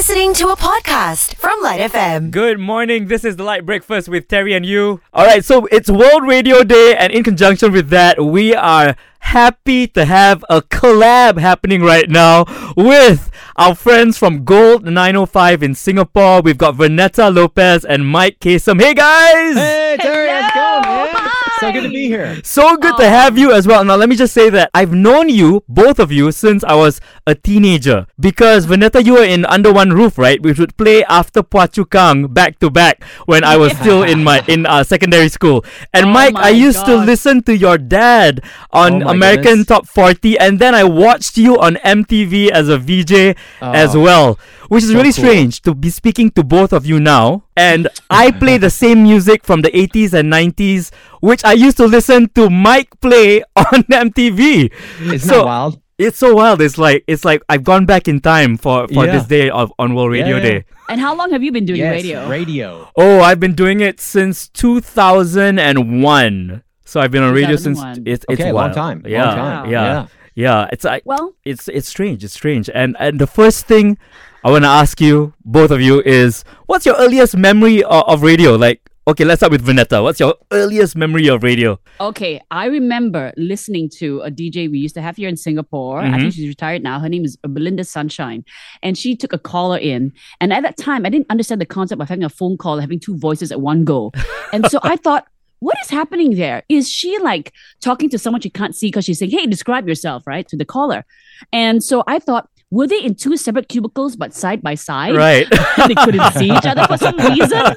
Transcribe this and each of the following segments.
listening to a podcast from LITE FM. Good morning. This is the LITE Breakfast with Terry and you. All right, so it's World Radio Day, and in conjunction with that, we are happy to have a collab happening right now with our friends from Gold 905 in Singapore. We've got Vernetta Lopez and Mike Kasem. Hey guys! Hey, Terry, how's it going, man? So good to be here. So good to have you as well. Now, let me just say that I've known you, both of you, since I was a teenager. Because Vernetta, you were in Under One Roof, right? We would play after Phua Chu Kang back to back when I was still in my in uh, secondary school. And Oh Mike, I used to listen to your dad on Oh American goodness. Top 40, and then I watched you on MTV as a VJ as Oh. well. Which is So really cool. strange to be speaking to both of you now. And I play the same music from the 80s and 90s, which I used to listen to Mike play on MTV. Isn't so that wild? it's so wild. It's like it's like I've gone back in time for, for Yeah. this day of on World Radio Yeah. Day. And how long have you been doing yes, radio? Radio. Oh, I've been doing it since 2001. So I've been on radio since it's it's Okay, long wild. time, long Yeah, time, yeah, yeah. yeah. It's like Well, it's it's strange. It's strange. And and the first thing I want to ask you, both of you, is what's your earliest memory of, of radio? Like, okay, let's start with Vernetta. What's your earliest memory of radio? okay. I remember listening to a DJ we used to have here in Singapore. I think mm-hmm. she's retired now. Her name is Belinda Sunshine. And she took a caller in. And at that time, I didn't understand the concept of having a phone call, having two voices at one go. And so I thought, what is happening there? Is she like talking to someone she can't see because she's saying, hey, describe yourself, right? To the caller. And so I thought, were they in two separate cubicles but side by side? Right. they couldn't see each other for some reason.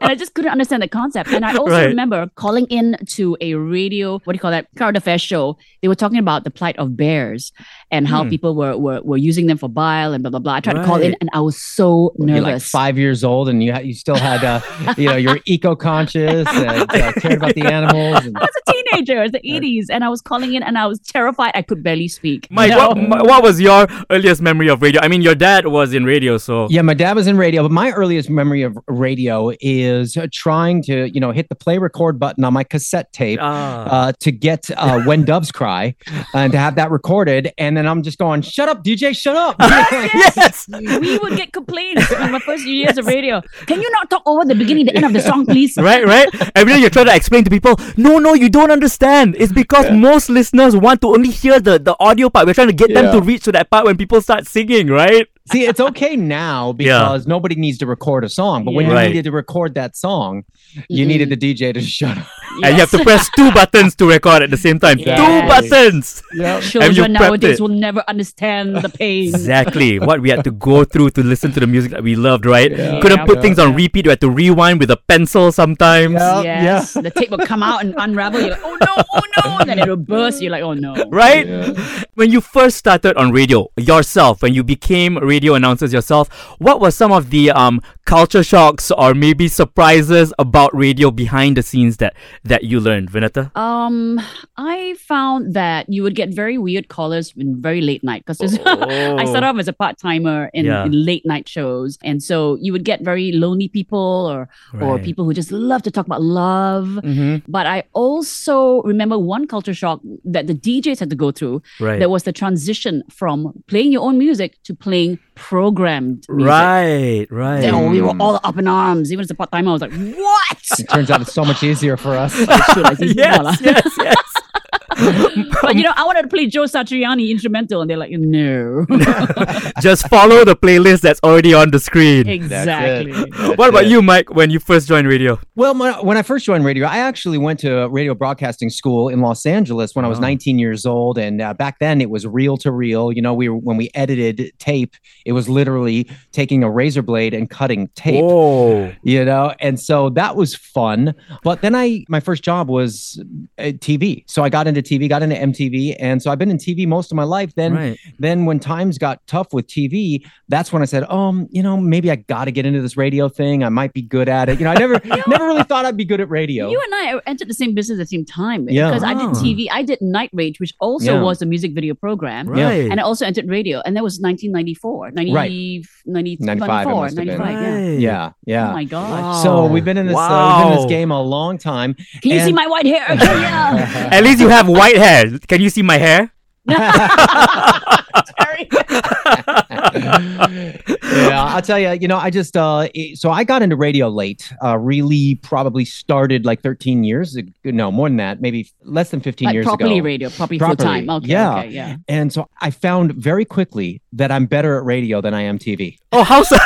And I just couldn't understand the concept. And I also Right. remember calling in to a radio, what do you call that, current affairs show. They were talking about the plight of bears and how Hmm. people were, were were using them for bile and blah blah blah. I tried to call in and I was so You're like nervous. five years old, and you ha- you still had uh, you know you're eco conscious and uh, cared about the animals. And, I was a teenager, it was the 80s, and I was calling in and I was terrified. I could barely speak. Mike, You what, what was your earliest memory of radio? I mean, your dad was in radio, so yeah, my dad was in radio, but my earliest memory of radio is uh, trying to you know hit the play record button on my cassette tape. Ah. Uh, to get uh, when doves cry and to have that recorded and then i'm just going shut up dj shut up yes. we would get complaints in my first few years of radio. Can you not talk over the beginning, the end of the song, please? right, right. Every day you try to explain to people, no, no, you don't understand. It's because most listeners want to only hear the, the audio part. We're trying to get them to reach to that part when people start singing, right? See, it's okay now Yeah. because nobody needs to record a song. But when Yeah. you Right. needed to record that song, you mm-hmm. needed the DJ to shut up. And you have to press two buttons to record at the same time. Two buttons. Yeah. Children nowadays it. will never understand the pain. Exactly. what we had to go through to listen to the music that we loved, right? Yeah. Couldn't Yeah. put things on repeat. We had to rewind with a pencil sometimes. Yeah. Yes, the tape would come out and unravel. You're like, oh no, oh no, and then it'll burst. You're like, oh no. Right? When you first started on radio yourself, when you became radio announcers yourself, what were some of the um culture shocks or maybe surprises about radio behind the scenes that that you learned, Vernetta? Um, I found that you would get very weird callers in very late night because I started off as a part timer in, Yeah. in late night shows, and so you would get very lonely people or or people who just love to talk about love. Mm-hmm. But I also remember one culture shock that the DJs had to go through. Right. There was the transition from playing your own music to playing programmed music. Right, right. Then, oh, we were all up in arms. Even as a part timer, I was like, "What?" It turns out it's so much easier for us. Shoot, I think, voila. yes, yes, yes. But you know, I wanted to play Joe Satriani instrumental, and they're like, "No." Just follow the playlist that's already on the screen. exactly. What about you, Mike, when you first joined radio? Well, when when I first joined radio, I actually went to radio broadcasting school in Los Angeles when I was Oh. 19 years old, and uh, back then it was reel to reel. You know, we were, when we edited tape, it was literally taking a razor blade and cutting tape. Oh, You know, and so that was fun. But then I, my first job was uh, TV, so I got into TV, got into MTV, and so I've been in TV most of my life. Then, right. then when times got tough with TV, that's when I said, "Oh, you know, maybe I got to get into this radio thing. I might be good at it." You know, I never, never really thought I'd be good at radio. You and I entered the same business at the same time Yeah. because I did Oh. TV. I did Night Rage, which also Yeah. was a music video program. Right. And I also entered radio, and that was 1994, 90, Right. 90, 95 94, must have been. 95, yeah. Right. yeah, yeah. Oh my God. Wow. So we've been in this, uh, we've been in this game a long time. Can you see my white hair? Yeah. At least you have white hair. Can you see my hair? Sorry. Yeah, I'll tell you. You know, I just uh, it- so I got into radio late. Uh, really, probably started like 13 years. ago. No, more than that. Maybe less than 15 like years properly ago. radio, properly full Properly, time. Okay, yeah. okay, yeah. And so I found very quickly that I'm better at radio than I am TV. Oh, how so?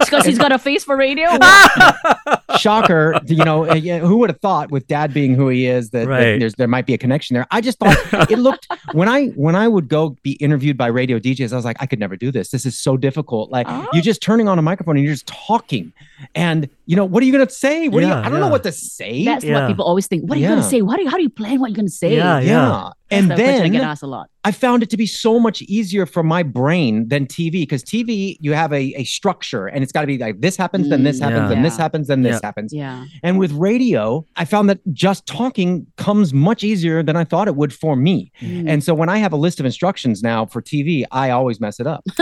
Because he's got a face for radio. Shocker, you know, uh, who would have thought with Dad being who he is that, that there's there might be a connection there. I just thought it looked when I when I would go be interviewed by radio DJs, I was like, I could never do this. This is so difficult. Like Oh. you're just turning on a microphone and you're just talking, and you know what are you gonna say? What do you? Yeah, I don't know what to say. That's Yeah. what people always think. What are you going to say? What are you, how do you plan what you're going to say? Yeah, yeah. That's And the question I get asked a lot. I found it to be so much easier for my brain than TV because TV you have a, a structure and it's got to be like this happens, then this Mm, happens, yeah. then this happens, then this happens. Yeah. And with radio, I found that just talking comes much easier than I thought it would for me. Mm. And so when I have a list of instructions now for TV, I always mess it up.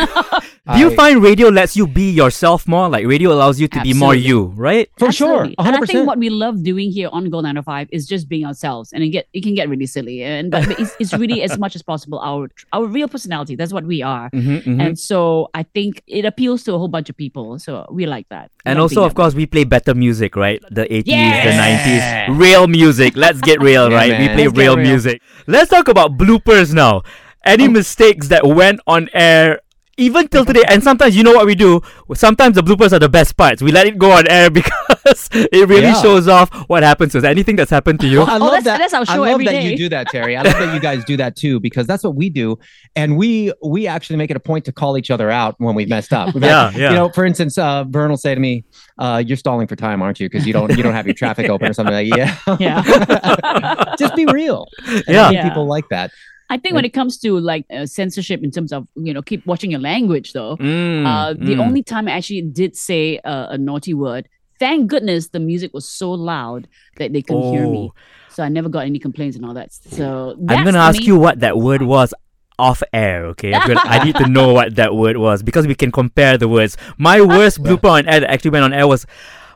Do you I- find radio lets you be yourself more? Like radio allows you to be more you, right? for Absolutely. sure, And I think what we love doing here on Gold 905 is just being ourselves. And it get it can get really silly. And but, but it's, it's really as much as possible our our real personality. That's what we are. Mm-hmm, And so I think it appeals to a whole bunch of people. So we like that. We And also, of course, we play better music, right? The 80s, Yes! the 90s. Real music. Let's get real, Yeah, right? We play real, real. music. Let's talk about bloopers now. Any Oh. mistakes that went on air even till today, and sometimes you know what we do. Sometimes the bloopers are the best parts. We let it go on air because it really Yeah. shows off what happens. So, is anything that's happened to you? Well, I Oh, love that's- that. that's our I love every that day. you do that, Terry. I love that you guys do that too because that's what we do, and we we actually make it a point to call each other out when we've messed up. We've Yeah, had- yeah. You know, for instance, uh, Vern will say to me, uh, "You're stalling for time, aren't you? Because you don't you don't have your traffic open or something like yeah." Yeah. Just be real. And I Yeah. think Yeah. people like that. I think when it comes to like uh, censorship in terms of you know keep watching your language though, Mm, uh, the mm. only time I actually did say uh, a naughty word, thank goodness the music was so loud that they couldn't hear me. Oh. So I never got any complaints and all that. So I'm gonna ask you what that word was off air, okay? I'm gonna- I need to know what that word was because we can compare the words. My worst blooper on air that actually went on air was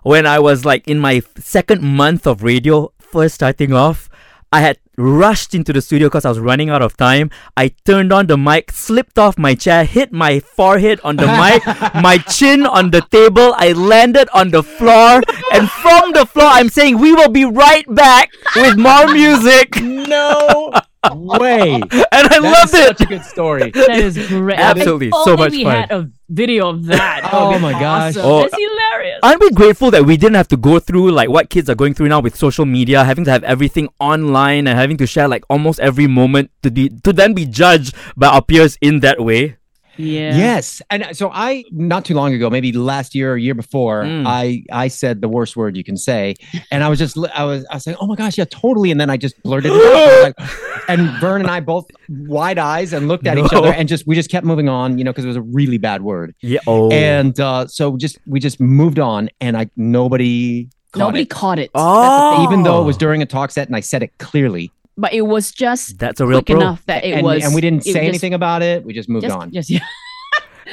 when I was like in my second month of radio, first starting off. I had rushed into the studio because I was running out of time. I turned on the mic, slipped off my chair, hit my forehead on the mic, my chin on the table. I landed on the floor, and from the floor, I'm saying, We will be right back with more music. No way. And I That is loved it. Such a good story. That is great. I think Absolutely, Only so much we fun. had a video of that. That Oh my gosh. awesome. Oh. That's hilarious. Aren't we grateful that we didn't have to go through like what kids are going through now with social media, having to have everything online and having to share like almost every moment to be to then be judged by our peers in that way? yeah. Yes, and so I not too long ago, maybe last year or year before, Mm. I I said the worst word you can say, and I was just I was I was saying, oh my gosh, yeah, totally, and then I just blurted it out, I was like, and Vern and I both wide eyes and looked at each other and just we just kept moving on, you know, because it was a really bad word, Yeah. Oh. and uh, so just we just moved on, and I nobody caught Nobody it. caught it. Oh. That's the thing. even though it was during a talk set and I said it clearly, But it was just that's a real quick enough that it and, was. and we didn't it say just- anything about it. We just moved Just, on. just yeah.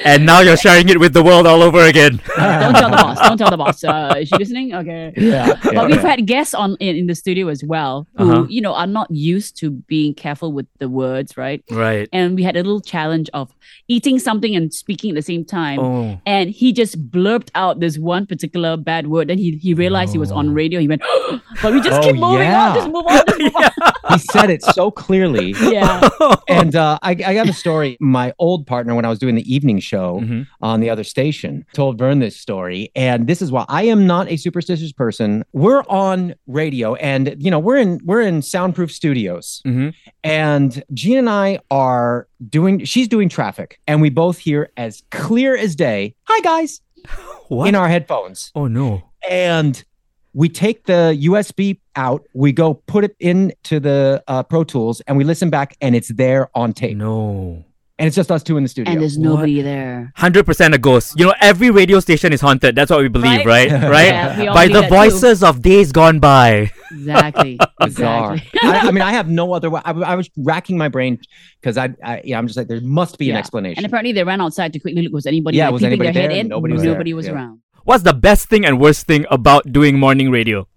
And now you're sharing it with the world all over again. Don't tell the boss. Don't tell the boss. Uh, is she listening? Okay. Yeah, but we've had guests on in, in the studio as well who Uh-huh. you know are not used to being careful with the words, right? Right. And we had a little challenge of eating something and speaking at the same time. Oh. And he just blurped out this one particular bad word. Then he, he realized he was on radio. He went, but we just Oh, keep moving yeah. on. Just move on. Just move on. he said it so clearly. Yeah. and uh, I, I have a story. My old partner, when I was doing the evening show Mhm. on the other station, told Vern this story. And this is why I am not a superstitious person. We're on radio, and you know we're in we're in soundproof studios, Mhm. and Gina and I are doing. She's doing traffic, and we both hear as clear as day. Hi guys, What? in our headphones, oh no. and. We take the USB out, we go put it into the uh, Pro Tools, and we listen back, and it's there on tape. No. And it's just us two in the studio. And there's nobody there. Hundred percent a ghost. You know, every radio station is haunted. That's what we believe, right? Right? Right? Yeah, we all By the that too. voices of days gone by. Exactly. bizarre. exactly. I, I mean, I have no other way. I, I was racking my brain because I, I, yeah, I'm just like, there must be an explanation. And apparently they ran outside to quickly look. Was anybody Yeah, there? was anybody their head there? in? Nobody was there. Was Yeah. around. What's the best thing and worst thing about doing morning radio?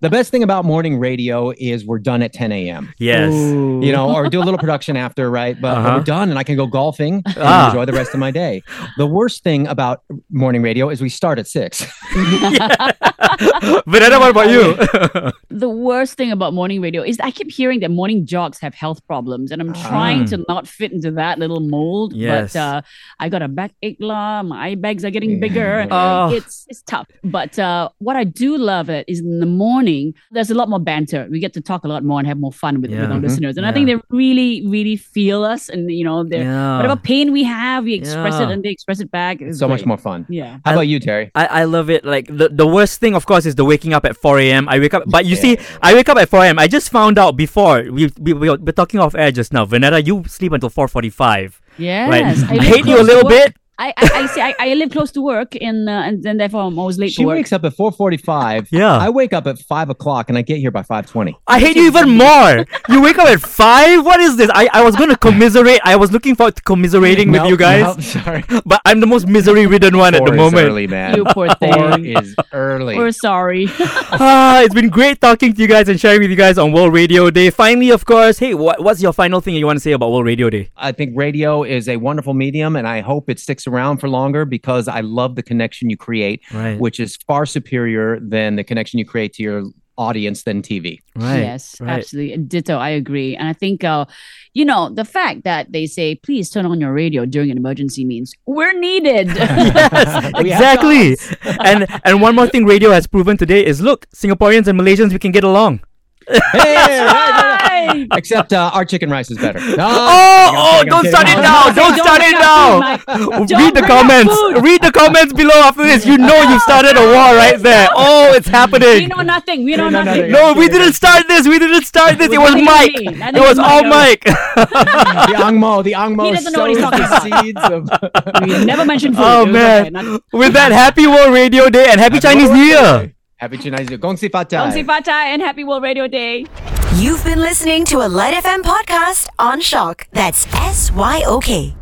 The best thing about morning radio is we're done at 10 a.m. Yes. You know, or do a little production after, right? But, but Uh-huh. we're done and I can go golfing and Ah. enjoy the rest of my day. The worst thing about morning radio is we start at six. Vanessa, what about you? the worst thing about morning radio is I keep hearing that morning jocks have health problems, and I'm trying to not fit into that little mold. Yes. But uh, I got a backache lah. My eye bags are getting bigger. Oh. It's it's tough. But uh, what I do love it is in the morning. There's a lot more banter. We get to talk a lot more and have more fun with, with Yeah. our Mhm. listeners, and I think they really really feel us, and you know, Yeah. whatever pain we have, we express it and they express it back. It's so much more fun. Yeah. How about you, Terry? I, I love it. Like the, the worst thing, of course, is the waking up at 4 a.m. I wake up, but you see, I wake up at 4 a.m. I just found out before we we, we were we're talking off air just now. Vernetta, you sleep until 4:45. Yes. Right? I, live hate you a little work. bit. I, I, I see. I, I live close to work, and uh, and then therefore I'm always late She to work. wakes up at 4:45. Yeah. I wake up at five o'clock and I get here by 5:20. I hate you even more. You wake up at five. What is this? I, I was gonna commiserate. I was looking forward to commiserating with you guys, nope, sorry. but I'm the most misery-ridden one at the Four is moment. early, man. You poor Four thing. is early. We're sorry. ah, it's been great talking to you guys and sharing with you guys on World Radio Day. Finally, of course. Hey, what, what's your final thing you want to say about World Radio Day? I think radio is a wonderful medium, and I hope it sticks around for longer because I love the connection you create, Right. which is far superior than the connection you create to your audience than TV. Right. yes, right. absolutely. Ditto. I agree. And I think, uh, you know, the fact that they say, please turn on your radio during an emergency means we're needed. yes, We exactly. and and one more thing radio has proven today is look, Singaporeans and Malaysians we can get along. Hey. Right. Except uh, our chicken rice is better. No, Oh, oh, I'm don't start it now. Don't Don't start it now. food, Read the comments. Read the comments below after this. You know you've started a war right there. Oh, it's happening. we know nothing. We know know nothing. nothing. No, we didn't start this. We didn't start this. It was Mike. It was all Mike. Mike. the Angmo, the Angmo He doesn't know what he's talking about. seeds of. We never mentioned food. Oh man. okay. With that, happy World Radio Day and happy Chinese New Year. Happy Chinese New Year. Gong si fa tai. Gong si fa tai and happy World Radio Day. You've been listening to a LITE FM podcast on SYOK. That's S Y O K.